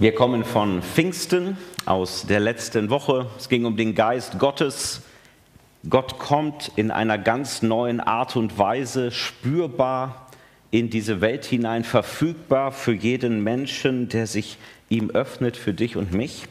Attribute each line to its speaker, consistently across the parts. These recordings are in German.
Speaker 1: Wir kommen von Pfingsten aus der letzten Woche. Es ging um den Geist Gottes. Gott kommt in einer ganz neuen Art und Weise spürbar in diese Welt hinein, verfügbar für jeden Menschen, der sich ihm öffnet, für dich und mich.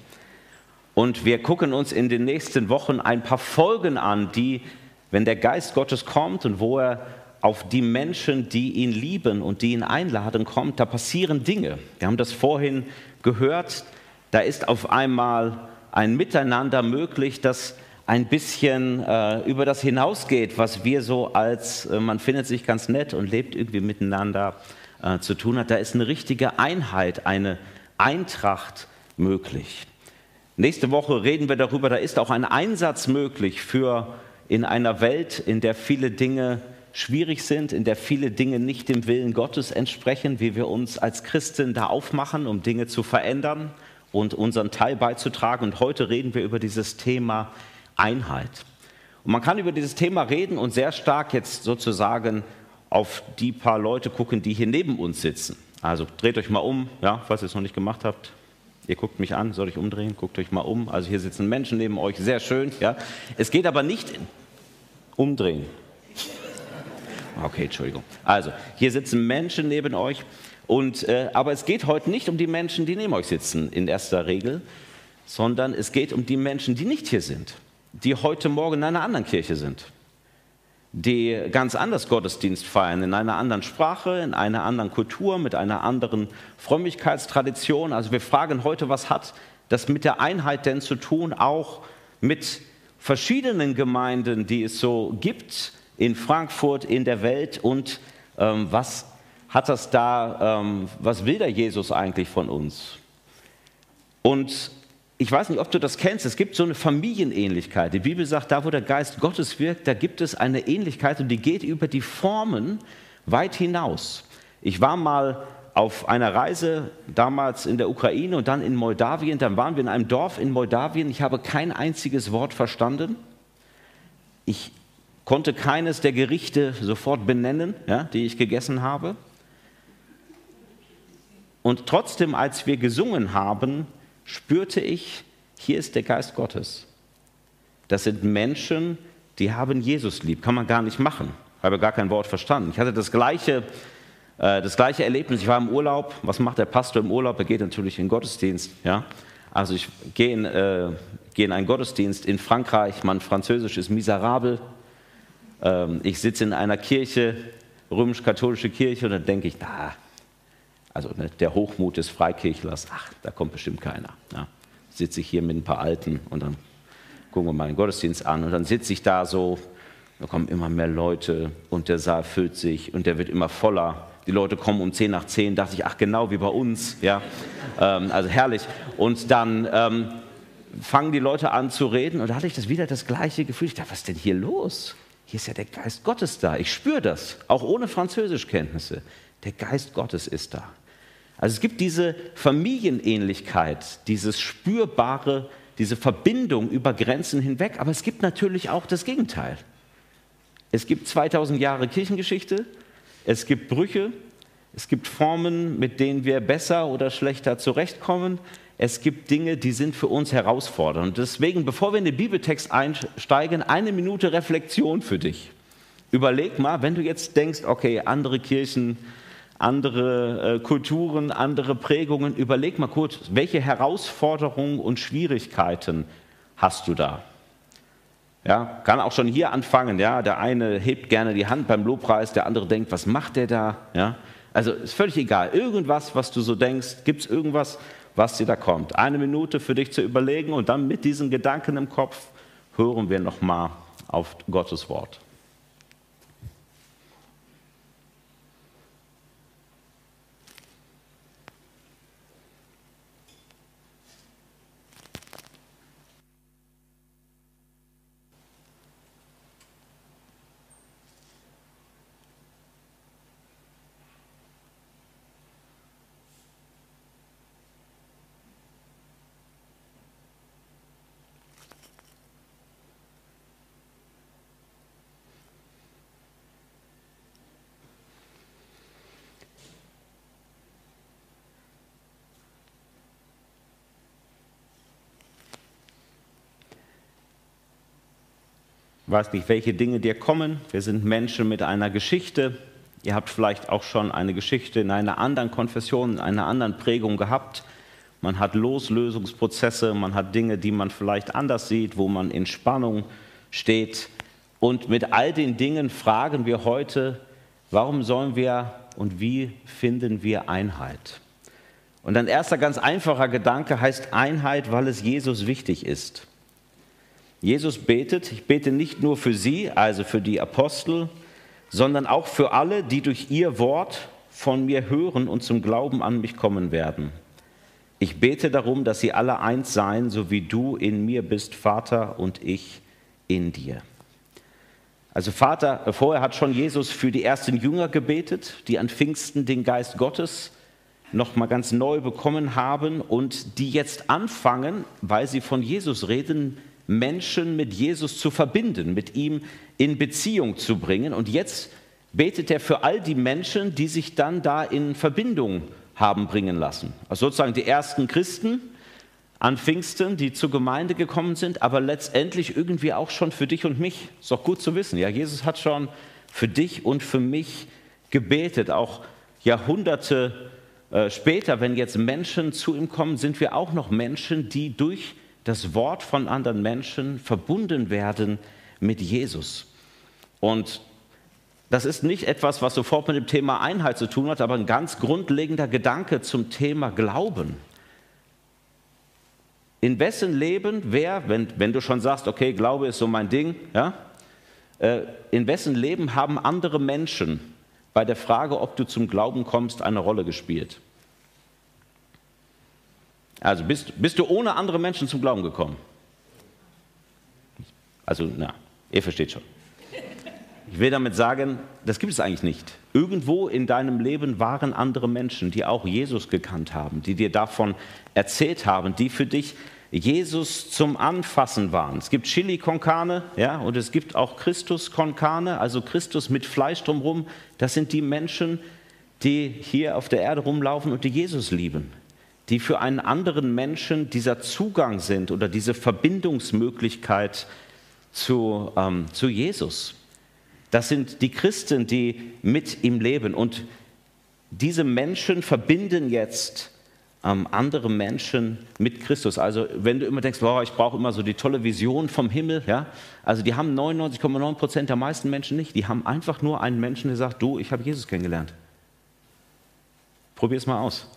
Speaker 1: Und wir gucken uns in den nächsten Wochen ein paar Folgen an, die, wenn der Geist Gottes kommt und wo er auf die Menschen, die ihn lieben und die ihn einladen, kommt, da passieren Dinge. Wir haben das vorhin gehört, da ist auf einmal ein Miteinander möglich, das ein bisschen äh, über das hinausgeht, was wir so als, äh, man findet sich ganz nett und lebt irgendwie miteinander äh, zu tun hat. Da ist eine richtige Einheit, eine Eintracht möglich. Nächste Woche reden wir darüber, da ist auch ein Einsatz möglich für in einer Welt, in der viele Dinge schwierig sind, in der viele Dinge nicht dem Willen Gottes entsprechen, wie wir uns als Christen da aufmachen, um Dinge zu verändern und unseren Teil beizutragen. Und heute reden wir über dieses Thema Einheit. Und man kann über dieses Thema reden und sehr stark jetzt sozusagen auf die paar Leute gucken, die hier neben uns sitzen. Also dreht euch mal um, ja, falls ihr es noch nicht gemacht habt. Ihr guckt mich an, soll ich umdrehen? Guckt euch mal um. Also hier sitzen Menschen neben euch, sehr schön. Ja. Es geht aber nicht umdrehen. Okay, Entschuldigung. Also, hier sitzen Menschen neben euch. Und, äh, aber es geht heute nicht um die Menschen, die neben euch sitzen, in erster Regel, sondern es geht um die Menschen, die nicht hier sind, die heute Morgen in einer anderen Kirche sind, die ganz anders Gottesdienst feiern, in einer anderen Sprache, in einer anderen Kultur, mit einer anderen Frömmigkeitstradition. Also wir fragen heute, was hat das mit der Einheit denn zu tun, auch mit verschiedenen Gemeinden, die es so gibt, in Frankfurt, in der Welt und ähm, was hat das da, ähm, was will der Jesus eigentlich von uns? Und ich weiß nicht, ob du das kennst, es gibt so eine Familienähnlichkeit. Die Bibel sagt, da wo der Geist Gottes wirkt, da gibt es eine Ähnlichkeit und die geht über die Formen weit hinaus. Ich war mal auf einer Reise damals in der Ukraine und dann in Moldawien. Dann waren wir in einem Dorf in Moldawien. Ich habe kein einziges Wort verstanden. Ich konnte keines der Gerichte sofort benennen, ja, die ich gegessen habe. Und trotzdem, als wir gesungen haben, spürte ich, hier ist der Geist Gottes. Das sind Menschen, die haben Jesus lieb. Kann man gar nicht machen. Ich habe gar kein Wort verstanden. Ich hatte das gleiche, äh, das gleiche Erlebnis. Ich war im Urlaub. Was macht der Pastor im Urlaub? Er geht natürlich in den Gottesdienst. Ja? Also ich gehe in, äh, gehe in einen Gottesdienst in Frankreich. Mein Französisch ist miserabel. Ähm, ich sitze in einer Kirche, römisch-katholische Kirche, und dann denke ich, na, also ne, der Hochmut des Freikirchlers, ach, da kommt bestimmt keiner. Ja. Sitze ich hier mit ein paar Alten und dann gucken wir mal den Gottesdienst an und dann sitze ich da so, da kommen immer mehr Leute und der Saal füllt sich und der wird immer voller. Die Leute kommen um 10 nach 10, dachte ich, ach genau wie bei uns, ja, ähm, also herrlich. Und dann ähm, fangen die Leute an zu reden und da hatte ich das wieder das gleiche Gefühl. Ich dachte, was ist denn hier los? Hier ist ja der Geist Gottes da. Ich spüre das, auch ohne Französischkenntnisse. Der Geist Gottes ist da. Also es gibt diese Familienähnlichkeit, dieses spürbare, diese Verbindung über Grenzen hinweg, aber es gibt natürlich auch das Gegenteil. Es gibt 2000 Jahre Kirchengeschichte, es gibt Brüche, es gibt Formen, mit denen wir besser oder schlechter zurechtkommen, es gibt Dinge, die sind für uns herausfordernd. Deswegen, bevor wir in den Bibeltext einsteigen, eine Minute Reflexion für dich. Überleg mal, wenn du jetzt denkst, okay, andere Kirchen, andere äh, Kulturen, andere Prägungen, überleg mal kurz, welche Herausforderungen und Schwierigkeiten hast du da? Ja, kann auch schon hier anfangen. Ja, der eine hebt gerne die Hand beim Lobpreis, der andere denkt, was macht der da? Ja, also ist völlig egal. Irgendwas, was du so denkst, gibt es irgendwas, was dir da kommt. Eine Minute für dich zu überlegen und dann mit diesen Gedanken im Kopf hören wir nochmal auf Gottes Wort. Weiß nicht, welche Dinge dir kommen. Wir sind Menschen mit einer Geschichte. Ihr habt vielleicht auch schon eine Geschichte in einer anderen Konfession, in einer anderen Prägung gehabt. Man hat Loslösungsprozesse, man hat Dinge, die man vielleicht anders sieht, wo man in Spannung steht. Und mit all den Dingen fragen wir heute, warum sollen wir und wie finden wir Einheit? Und ein erster ganz einfacher Gedanke heißt Einheit, weil es Jesus wichtig ist. Jesus betet, ich bete nicht nur für sie, also für die Apostel, sondern auch für alle, die durch ihr Wort von mir hören und zum Glauben an mich kommen werden. Ich bete darum, dass sie alle eins seien, so wie du in mir bist, Vater, und ich in dir. Also Vater, vorher hat schon Jesus für die ersten Jünger gebetet, die an Pfingsten den Geist Gottes noch mal ganz neu bekommen haben und die jetzt anfangen, weil sie von Jesus reden, Menschen mit Jesus zu verbinden, mit ihm in Beziehung zu bringen. Und jetzt betet er für all die Menschen, die sich dann da in Verbindung haben bringen lassen. Also sozusagen die ersten Christen an Pfingsten, die zur Gemeinde gekommen sind, aber letztendlich irgendwie auch schon für dich und mich. Ist doch gut zu wissen. Ja, Jesus hat schon für dich und für mich gebetet. Auch Jahrhunderte äh, später, wenn jetzt Menschen zu ihm kommen, sind wir auch noch Menschen, die durch das Wort von anderen Menschen verbunden werden mit Jesus. Und das ist nicht etwas, was sofort mit dem Thema Einheit zu tun hat, aber ein ganz grundlegender Gedanke zum Thema Glauben. In wessen Leben, wer, wenn, wenn du schon sagst, okay, Glaube ist so mein Ding, ja, äh, in wessen Leben haben andere Menschen bei der Frage, ob du zum Glauben kommst, eine Rolle gespielt? Also bist, bist du ohne andere Menschen zum Glauben gekommen? Also, na, ihr versteht schon. Ich will damit sagen, das gibt es eigentlich nicht. Irgendwo in deinem Leben waren andere Menschen, die auch Jesus gekannt haben, die dir davon erzählt haben, die für dich Jesus zum Anfassen waren. Es gibt Chili con Carne, ja, und es gibt auch Christus con Carne, also Christus mit Fleisch drumherum. Das sind die Menschen, die hier auf der Erde rumlaufen und die Jesus lieben die für einen anderen Menschen dieser Zugang sind oder diese Verbindungsmöglichkeit zu, ähm, zu Jesus. Das sind die Christen, die mit ihm leben. Und diese Menschen verbinden jetzt ähm, andere Menschen mit Christus. Also wenn du immer denkst, boah, ich brauche immer so die tolle Vision vom Himmel, ja, also die haben 99,9 Prozent der meisten Menschen nicht. Die haben einfach nur einen Menschen, der sagt, du, ich habe Jesus kennengelernt. Probier es mal aus.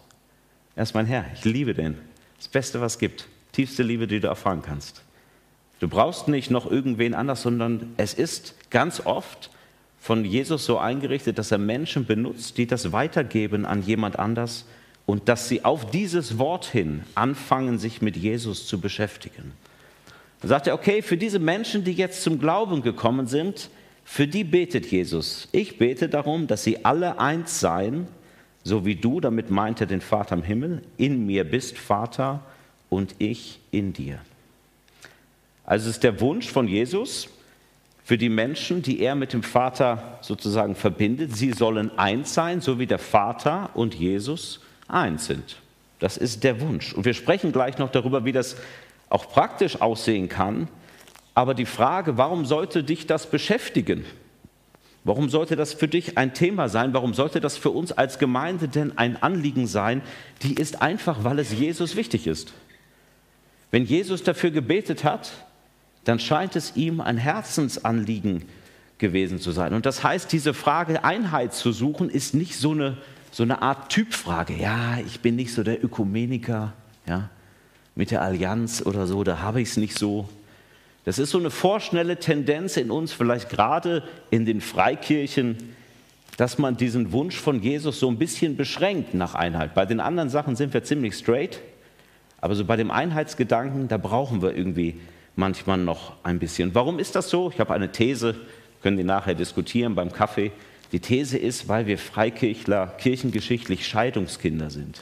Speaker 1: Er ist mein Herr, ich liebe den. Das Beste, was es gibt. Tiefste Liebe, die du erfahren kannst. Du brauchst nicht noch irgendwen anders, sondern es ist ganz oft von Jesus so eingerichtet, dass er Menschen benutzt, die das weitergeben an jemand anders und dass sie auf dieses Wort hin anfangen, sich mit Jesus zu beschäftigen. Dann sagt er, okay, für diese Menschen, die jetzt zum Glauben gekommen sind, für die betet Jesus. Ich bete darum, dass sie alle eins seien, so wie du, damit meint er den Vater im Himmel, in mir bist, Vater, und ich in dir. Also es ist der Wunsch von Jesus für die Menschen, die er mit dem Vater sozusagen verbindet. Sie sollen eins sein, so wie der Vater und Jesus eins sind. Das ist der Wunsch. Und wir sprechen gleich noch darüber, wie das auch praktisch aussehen kann. Aber die Frage, warum sollte dich das beschäftigen? Warum sollte das für dich ein Thema sein? Warum sollte das für uns als Gemeinde denn ein Anliegen sein? Die ist einfach, weil es Jesus wichtig ist. Wenn Jesus dafür gebetet hat, dann scheint es ihm ein Herzensanliegen gewesen zu sein. Und das heißt, diese Frage Einheit zu suchen, ist nicht so eine, so eine Art Typfrage. Ja, ich bin nicht so der Ökumeniker, ja, mit der Allianz oder so, da habe ich es nicht so. Das ist so eine vorschnelle Tendenz in uns, vielleicht gerade in den Freikirchen, dass man diesen Wunsch von Jesus so ein bisschen beschränkt nach Einheit. Bei den anderen Sachen sind wir ziemlich straight, aber so bei dem Einheitsgedanken, da brauchen wir irgendwie manchmal noch ein bisschen. Warum ist das so? Ich habe eine These, können die nachher diskutieren beim Kaffee. Die These ist, weil wir Freikirchler kirchengeschichtlich Scheidungskinder sind.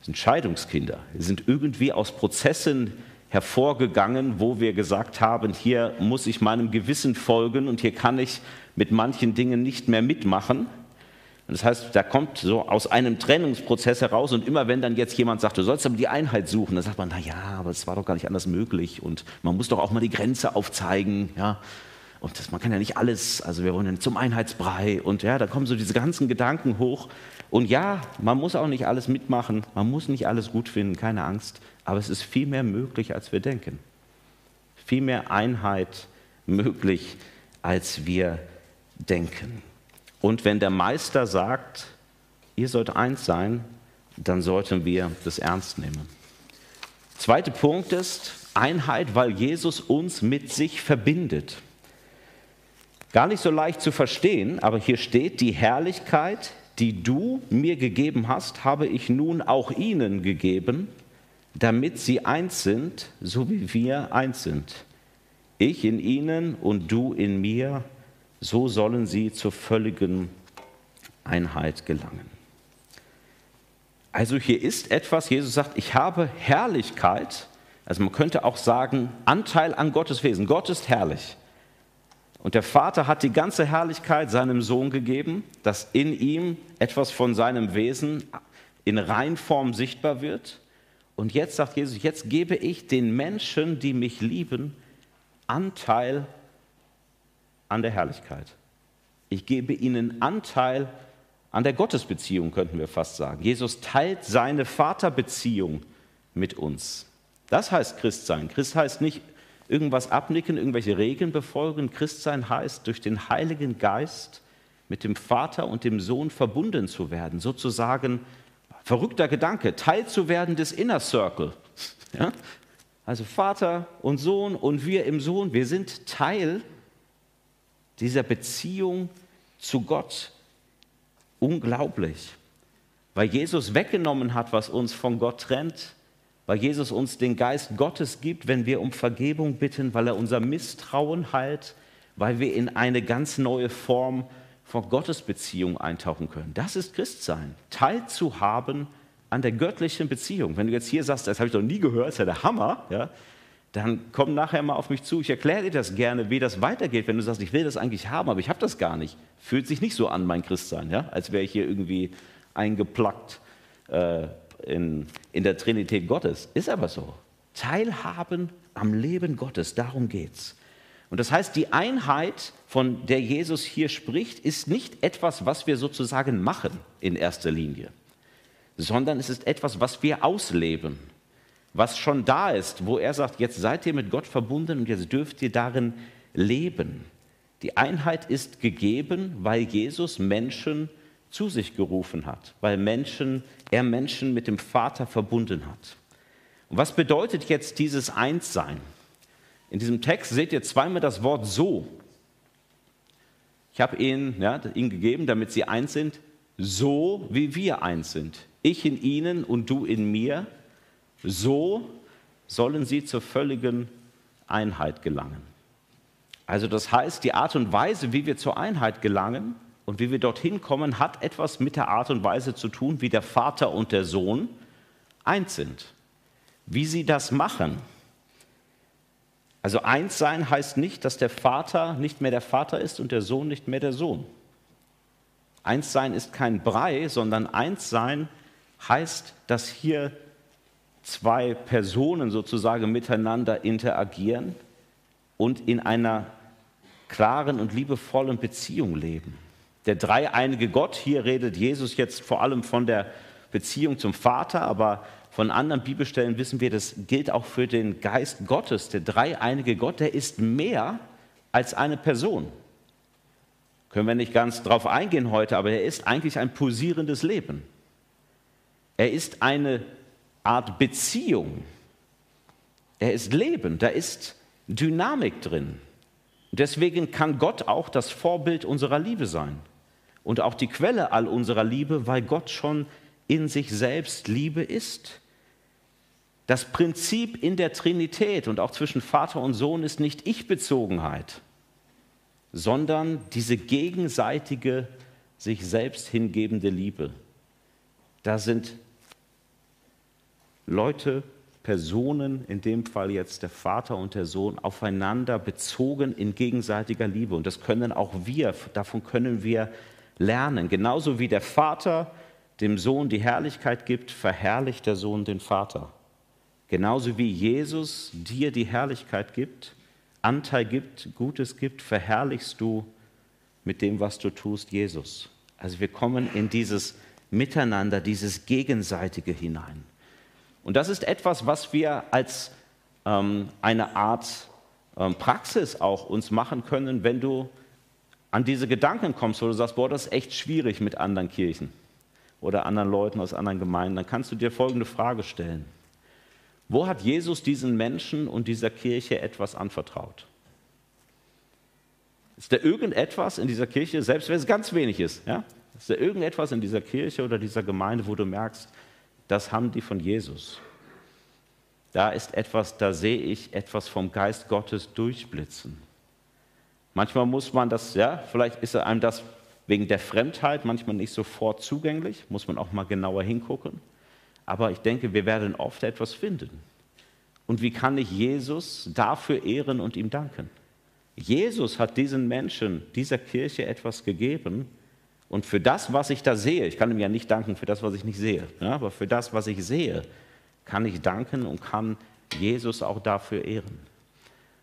Speaker 1: Wir sind Scheidungskinder. Wir sind irgendwie aus Prozessen hervorgegangen, wo wir gesagt haben, hier muss ich meinem Gewissen folgen und hier kann ich mit manchen Dingen nicht mehr mitmachen. Das heißt, da kommt so aus einem Trennungsprozess heraus und immer wenn dann jetzt jemand sagt, du sollst aber die Einheit suchen, dann sagt man, na ja, aber es war doch gar nicht anders möglich und man muss doch auch mal die Grenze aufzeigen, ja. Und das, man kann ja nicht alles, also wir wollen zum Einheitsbrei und ja, da kommen so diese ganzen Gedanken hoch. Und ja, man muss auch nicht alles mitmachen, man muss nicht alles gut finden, keine Angst, aber es ist viel mehr möglich, als wir denken. Viel mehr Einheit möglich, als wir denken. Und wenn der Meister sagt, ihr sollt eins sein, dann sollten wir das ernst nehmen. Zweiter Punkt ist Einheit, weil Jesus uns mit sich verbindet. Gar nicht so leicht zu verstehen, aber hier steht, die Herrlichkeit, die du mir gegeben hast, habe ich nun auch ihnen gegeben, damit sie eins sind, so wie wir eins sind. Ich in ihnen und du in mir, so sollen sie zur völligen Einheit gelangen. Also hier ist etwas, Jesus sagt, ich habe Herrlichkeit, also man könnte auch sagen, Anteil an Gottes Wesen. Gott ist herrlich. Und der Vater hat die ganze Herrlichkeit seinem Sohn gegeben, dass in ihm etwas von seinem Wesen in Reinform sichtbar wird. Und jetzt sagt Jesus, jetzt gebe ich den Menschen, die mich lieben, Anteil an der Herrlichkeit. Ich gebe ihnen Anteil an der Gottesbeziehung, könnten wir fast sagen. Jesus teilt seine Vaterbeziehung mit uns. Das heißt Christsein. Christ heißt nicht irgendwas abnicken, irgendwelche Regeln befolgen. Christsein heißt, durch den Heiligen Geist mit dem Vater und dem Sohn verbunden zu werden. Sozusagen, verrückter Gedanke, Teil zu werden des Inner Circle. Ja? Also Vater und Sohn und wir im Sohn, wir sind Teil dieser Beziehung zu Gott. Unglaublich. Weil Jesus weggenommen hat, was uns von Gott trennt, weil Jesus uns den Geist Gottes gibt, wenn wir um Vergebung bitten, weil er unser Misstrauen heilt, weil wir in eine ganz neue Form von Gottesbeziehung eintauchen können. Das ist Christsein, teilzuhaben an der göttlichen Beziehung. Wenn du jetzt hier sagst, das habe ich doch nie gehört, das ist ja der Hammer, ja, dann komm nachher mal auf mich zu. Ich erkläre dir das gerne, wie das weitergeht. Wenn du sagst, ich will das eigentlich haben, aber ich habe das gar nicht. Fühlt sich nicht so an, mein Christsein, ja? als wäre ich hier irgendwie eingeplackt äh, in, in der Trinität Gottes. Ist aber so. Teilhaben am Leben Gottes, darum geht's. Und das heißt, die Einheit, von der Jesus hier spricht, ist nicht etwas, was wir sozusagen machen in erster Linie, sondern es ist etwas, was wir ausleben was schon da ist, wo er sagt, jetzt seid ihr mit Gott verbunden und jetzt dürft ihr darin leben. Die Einheit ist gegeben, weil Jesus Menschen zu sich gerufen hat, weil Menschen, er Menschen mit dem Vater verbunden hat. Und was bedeutet jetzt dieses Einssein? In diesem Text seht ihr zweimal das Wort so. Ich habe ihnen, ja, ihnen gegeben, damit sie eins sind, so wie wir eins sind. Ich in ihnen und du in mir, so sollen sie zur völligen Einheit gelangen. Also das heißt, die Art und Weise, wie wir zur Einheit gelangen und wie wir dorthin kommen, hat etwas mit der Art und Weise zu tun, wie der Vater und der Sohn eins sind. Wie sie das machen. Also eins sein heißt nicht, dass der Vater nicht mehr der Vater ist und der Sohn nicht mehr der Sohn. Eins sein ist kein Brei, sondern eins sein heißt, dass hier zwei Personen sozusagen miteinander interagieren und in einer klaren und liebevollen Beziehung leben. Der dreieinige Gott, hier redet Jesus jetzt vor allem von der Beziehung zum Vater, aber von anderen Bibelstellen wissen wir, das gilt auch für den Geist Gottes. Der dreieinige Gott, der ist mehr als eine Person. Können wir nicht ganz drauf eingehen heute, aber er ist eigentlich ein pulsierendes Leben. Er ist eine Art Beziehung. Er ist Leben, da ist Dynamik drin. Deswegen kann Gott auch das Vorbild unserer Liebe sein und auch die Quelle all unserer Liebe, weil Gott schon in sich selbst Liebe ist. Das Prinzip in der Trinität und auch zwischen Vater und Sohn ist nicht Ich-Bezogenheit, sondern diese gegenseitige, sich selbst hingebende Liebe. Da sind Leute, Personen, in dem Fall jetzt der Vater und der Sohn, aufeinander bezogen in gegenseitiger Liebe. Und das können auch wir, davon können wir lernen. Genauso wie der Vater dem Sohn die Herrlichkeit gibt, verherrlicht der Sohn den Vater. Genauso wie Jesus dir die Herrlichkeit gibt, Anteil gibt, Gutes gibt, verherrlichst du mit dem, was du tust, Jesus. Also wir kommen in dieses Miteinander, dieses Gegenseitige hinein. Und das ist etwas, was wir als ähm, eine Art ähm, Praxis auch uns machen können, wenn du an diese Gedanken kommst, wo du sagst, boah, das ist echt schwierig mit anderen Kirchen oder anderen Leuten aus anderen Gemeinden, dann kannst du dir folgende Frage stellen. Wo hat Jesus diesen Menschen und dieser Kirche etwas anvertraut? Ist da irgendetwas in dieser Kirche, selbst wenn es ganz wenig ist, ja? ist da irgendetwas in dieser Kirche oder dieser Gemeinde, wo du merkst, das haben die von Jesus? Da ist etwas, da sehe ich etwas vom Geist Gottes durchblitzen. Manchmal muss man das, ja, vielleicht ist einem das wegen der Fremdheit manchmal nicht sofort zugänglich, muss man auch mal genauer hingucken. Aber ich denke, wir werden oft etwas finden. Und wie kann ich Jesus dafür ehren und ihm danken? Jesus hat diesen Menschen, dieser Kirche etwas gegeben. Und für das, was ich da sehe, ich kann ihm ja nicht danken für das, was ich nicht sehe, ja, aber für das, was ich sehe, kann ich danken und kann Jesus auch dafür ehren.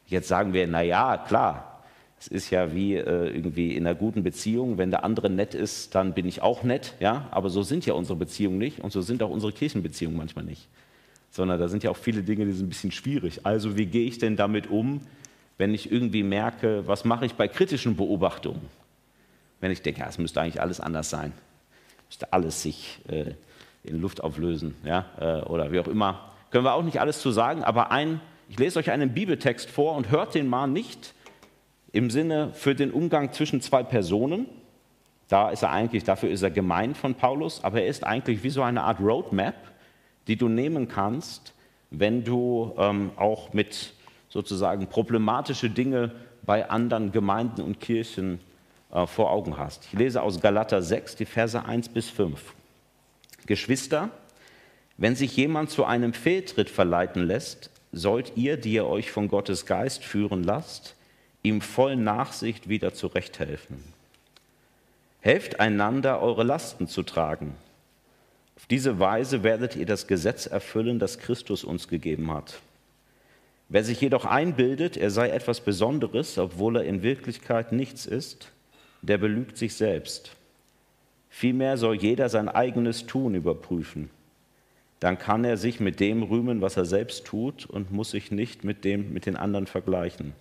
Speaker 1: Jetzt sagen wir, na ja, klar, es ist ja wie äh, irgendwie in einer guten Beziehung, wenn der andere nett ist, dann bin ich auch nett, ja, aber so sind ja unsere Beziehungen nicht und so sind auch unsere Kirchenbeziehungen manchmal nicht, sondern da sind ja auch viele Dinge, die sind ein bisschen schwierig. Also wie gehe ich denn damit um, wenn ich irgendwie merke, was mache ich bei kritischen Beobachtungen? Wenn ich denke, ja, es müsste eigentlich alles anders sein, müsste alles sich äh, in Luft auflösen, ja, äh, oder wie auch immer. Können wir auch nicht alles zu sagen, aber ein, ich lese euch einen Bibeltext vor und hört den mal nicht im Sinne für den Umgang zwischen zwei Personen. Da ist er eigentlich, dafür ist er gemein von Paulus, aber er ist eigentlich wie so eine Art Roadmap, die du nehmen kannst, wenn du ähm, auch mit sozusagen problematische Dinge bei anderen Gemeinden und Kirchen äh, vor Augen hast. Ich lese aus Galater 6, die Verse 1 bis 5. Geschwister, wenn sich jemand zu einem Fehltritt verleiten lässt, sollt ihr, die ihr euch von Gottes Geist führen lasst, ihm voll Nachsicht wieder zurechthelfen. Helft einander, eure Lasten zu tragen. Auf diese Weise werdet ihr das Gesetz erfüllen, das Christus uns gegeben hat. Wer sich jedoch einbildet, er sei etwas Besonderes, obwohl er in Wirklichkeit nichts ist, der belügt sich selbst. Vielmehr soll jeder sein eigenes Tun überprüfen. Dann kann er sich mit dem rühmen, was er selbst tut und muss sich nicht mit dem mit den anderen vergleichen.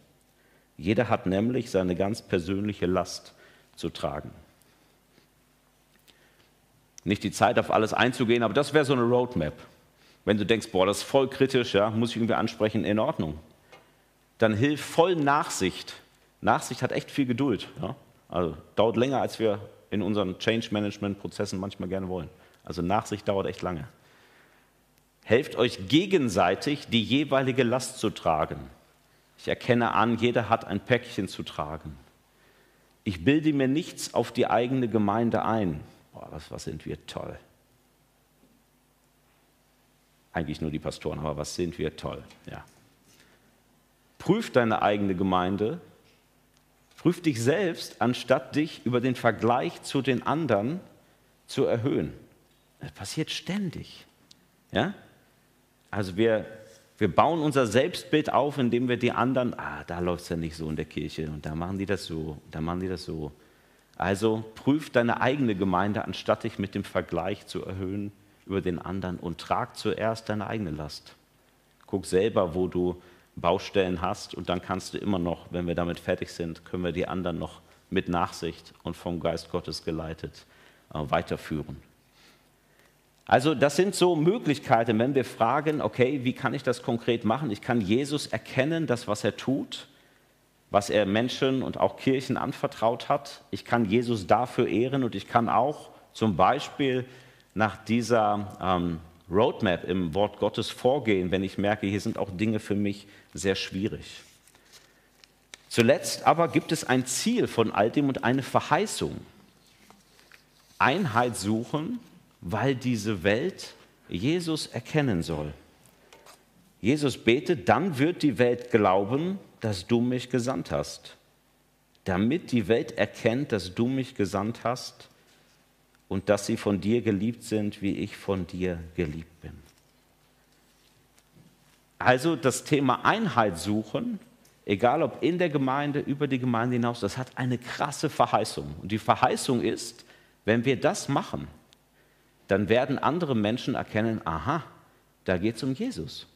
Speaker 1: Jeder hat nämlich seine ganz persönliche Last zu tragen. Nicht die Zeit, auf alles einzugehen, aber das wäre so eine Roadmap. Wenn du denkst, boah, das ist voll kritisch, ja, muss ich irgendwie ansprechen, in Ordnung. Dann hilf voll Nachsicht. Nachsicht hat echt viel Geduld. Ja? Also dauert länger, als wir in unseren Change-Management-Prozessen manchmal gerne wollen. Also Nachsicht dauert echt lange. Helft euch gegenseitig, die jeweilige Last zu tragen. Ich erkenne an, jeder hat ein Päckchen zu tragen. Ich bilde mir nichts auf die eigene Gemeinde ein. Boah, was, was sind wir toll. Eigentlich nur die Pastoren, aber was sind wir toll. Ja. Prüf deine eigene Gemeinde Prüf dich selbst, anstatt dich über den Vergleich zu den anderen zu erhöhen. Das passiert ständig. Ja? Also wir, wir bauen unser Selbstbild auf, indem wir die anderen, ah, da läuft es ja nicht so in der Kirche und da machen die das so, da machen die das so. Also prüf deine eigene Gemeinde, anstatt dich mit dem Vergleich zu erhöhen über den anderen und trag zuerst deine eigene Last. Guck selber, wo du Baustellen hast und dann kannst du immer noch, wenn wir damit fertig sind, können wir die anderen noch mit Nachsicht und vom Geist Gottes geleitet äh, weiterführen. Also das sind so Möglichkeiten, wenn wir fragen, okay, wie kann ich das konkret machen? Ich kann Jesus erkennen, das, was er tut, was er Menschen und auch Kirchen anvertraut hat. Ich kann Jesus dafür ehren und ich kann auch zum Beispiel nach dieser ähm, Roadmap im Wort Gottes vorgehen, wenn ich merke, hier sind auch Dinge für mich sehr schwierig. Zuletzt aber gibt es ein Ziel von all dem und eine Verheißung. Einheit suchen, weil diese Welt Jesus erkennen soll. Jesus betet, dann wird die Welt glauben, dass du mich gesandt hast. damit die Welt erkennt, dass du mich gesandt hast und dass sie von dir geliebt sind, wie ich von dir geliebt bin. Also das Thema Einheit suchen, egal ob in der Gemeinde, über die Gemeinde hinaus, das hat eine krasse Verheißung. Und die Verheißung ist, wenn wir das machen, dann werden andere Menschen erkennen, aha, da geht es um Jesus.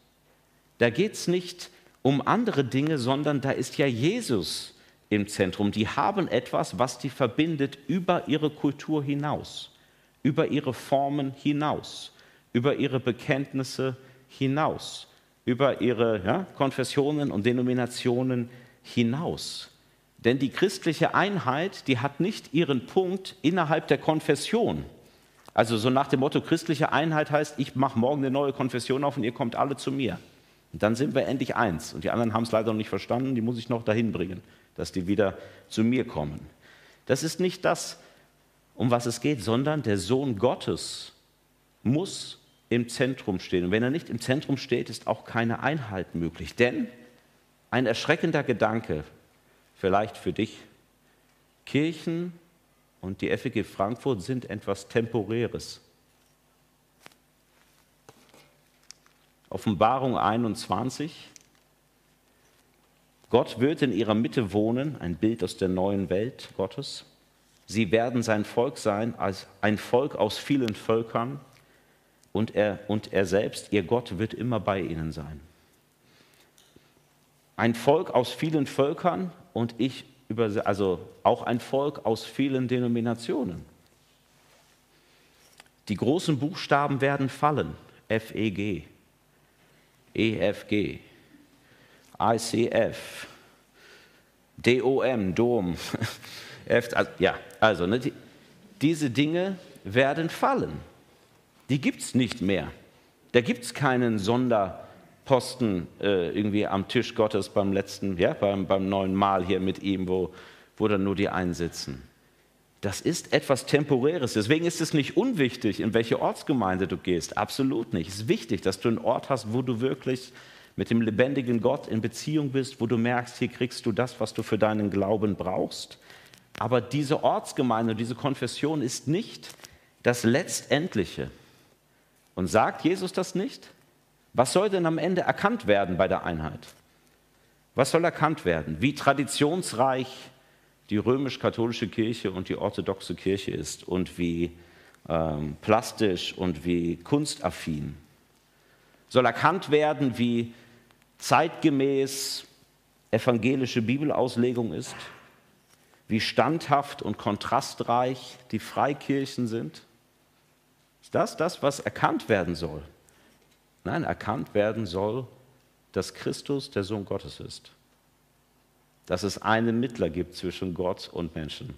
Speaker 1: Da geht es nicht um andere Dinge, sondern da ist ja Jesus im Zentrum. Die haben etwas, was die verbindet über ihre Kultur hinaus, über ihre Formen hinaus, über ihre Bekenntnisse hinaus, über ihre ja, Konfessionen und Denominationen hinaus. Denn die christliche Einheit, die hat nicht ihren Punkt innerhalb der Konfession. Also so nach dem Motto, christliche Einheit heißt, ich mache morgen eine neue Konfession auf und ihr kommt alle zu mir. Und dann sind wir endlich eins. Und die anderen haben es leider noch nicht verstanden, die muss ich noch dahin bringen dass die wieder zu mir kommen. Das ist nicht das, um was es geht, sondern der Sohn Gottes muss im Zentrum stehen. Und wenn er nicht im Zentrum steht, ist auch keine Einheit möglich. Denn ein erschreckender Gedanke, vielleicht für dich, Kirchen und die FEG Frankfurt sind etwas Temporäres. Offenbarung 21, Gott wird in ihrer Mitte wohnen, ein Bild aus der neuen Welt Gottes. Sie werden sein Volk sein, als ein Volk aus vielen Völkern und er, und er selbst, ihr Gott, wird immer bei ihnen sein. Ein Volk aus vielen Völkern und ich, also auch ein Volk aus vielen Denominationen. Die großen Buchstaben werden fallen, F-E-G, E-F-G, ICF, DOM, Dom. ja, also ne, die, diese Dinge werden fallen. Die gibt es nicht mehr. Da gibt es keinen Sonderposten äh, irgendwie am Tisch Gottes beim letzten, ja, beim, beim neuen Mahl hier mit ihm, wo, wo dann nur die einsitzen. Das ist etwas Temporäres. Deswegen ist es nicht unwichtig, in welche Ortsgemeinde du gehst. Absolut nicht. Es ist wichtig, dass du einen Ort hast, wo du wirklich mit dem lebendigen Gott in Beziehung bist, wo du merkst, hier kriegst du das, was du für deinen Glauben brauchst. Aber diese Ortsgemeinde, diese Konfession ist nicht das Letztendliche. Und sagt Jesus das nicht? Was soll denn am Ende erkannt werden bei der Einheit? Was soll erkannt werden? Wie traditionsreich die römisch-katholische Kirche und die orthodoxe Kirche ist und wie ähm, plastisch und wie kunstaffin. Soll erkannt werden, wie zeitgemäß evangelische Bibelauslegung ist, wie standhaft und kontrastreich die Freikirchen sind? Ist das das, was erkannt werden soll? Nein, erkannt werden soll, dass Christus der Sohn Gottes ist. Dass es einen Mittler gibt zwischen Gott und Menschen.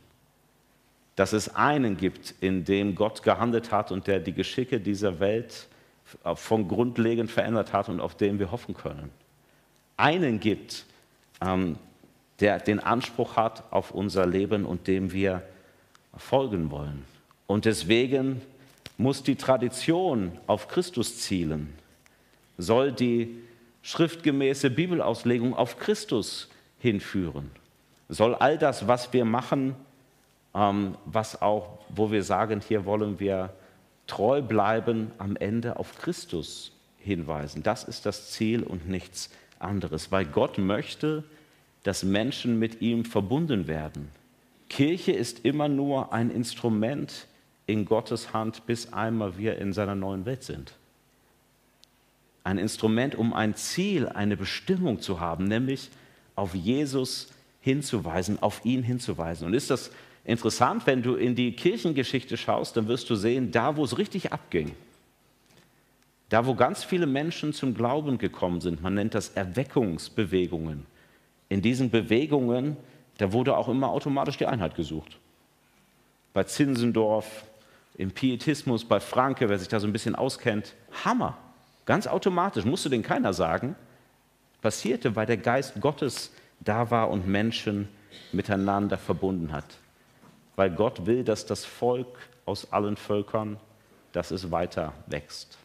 Speaker 1: Dass es einen gibt, in dem Gott gehandelt hat und der die Geschicke dieser Welt von grundlegend verändert hat und auf den wir hoffen können einen gibt, ähm, der den Anspruch hat auf unser Leben und dem wir folgen wollen. Und deswegen muss die Tradition auf Christus zielen, soll die schriftgemäße Bibelauslegung auf Christus hinführen, soll all das, was wir machen, ähm, was auch, wo wir sagen, hier wollen wir treu bleiben, am Ende auf Christus hinweisen. Das ist das Ziel und nichts anderes, weil Gott möchte, dass Menschen mit ihm verbunden werden. Kirche ist immer nur ein Instrument in Gottes Hand, bis einmal wir in seiner neuen Welt sind. Ein Instrument, um ein Ziel, eine Bestimmung zu haben, nämlich auf Jesus hinzuweisen, auf ihn hinzuweisen. Und ist das interessant, wenn du in die Kirchengeschichte schaust, dann wirst du sehen, da wo es richtig abging, da, wo ganz viele Menschen zum Glauben gekommen sind, man nennt das Erweckungsbewegungen. In diesen Bewegungen, da wurde auch immer automatisch die Einheit gesucht. Bei Zinsendorf, im Pietismus, bei Franke, wer sich da so ein bisschen auskennt, Hammer. Ganz automatisch, musste denn keiner sagen. Passierte, weil der Geist Gottes da war und Menschen miteinander verbunden hat. Weil Gott will, dass das Volk aus allen Völkern, dass es weiter wächst.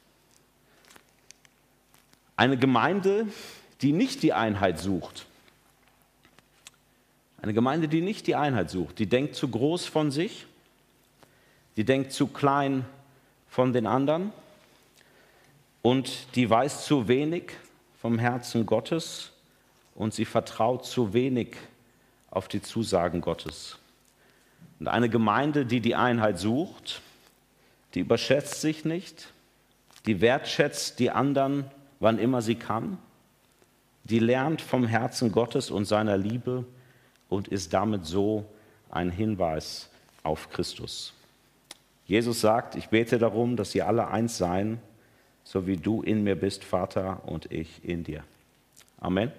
Speaker 1: Eine Gemeinde, die nicht die Einheit sucht. Eine Gemeinde, die nicht die Einheit sucht, die denkt zu groß von sich, die denkt zu klein von den anderen und die weiß zu wenig vom Herzen Gottes und sie vertraut zu wenig auf die Zusagen Gottes. Und eine Gemeinde, die die Einheit sucht, die überschätzt sich nicht, die wertschätzt die anderen, wann immer sie kann, die lernt vom Herzen Gottes und seiner Liebe und ist damit so ein Hinweis auf Christus. Jesus sagt, ich bete darum, dass ihr alle eins seien, so wie du in mir bist, Vater, und ich in dir. Amen.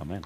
Speaker 1: Amen.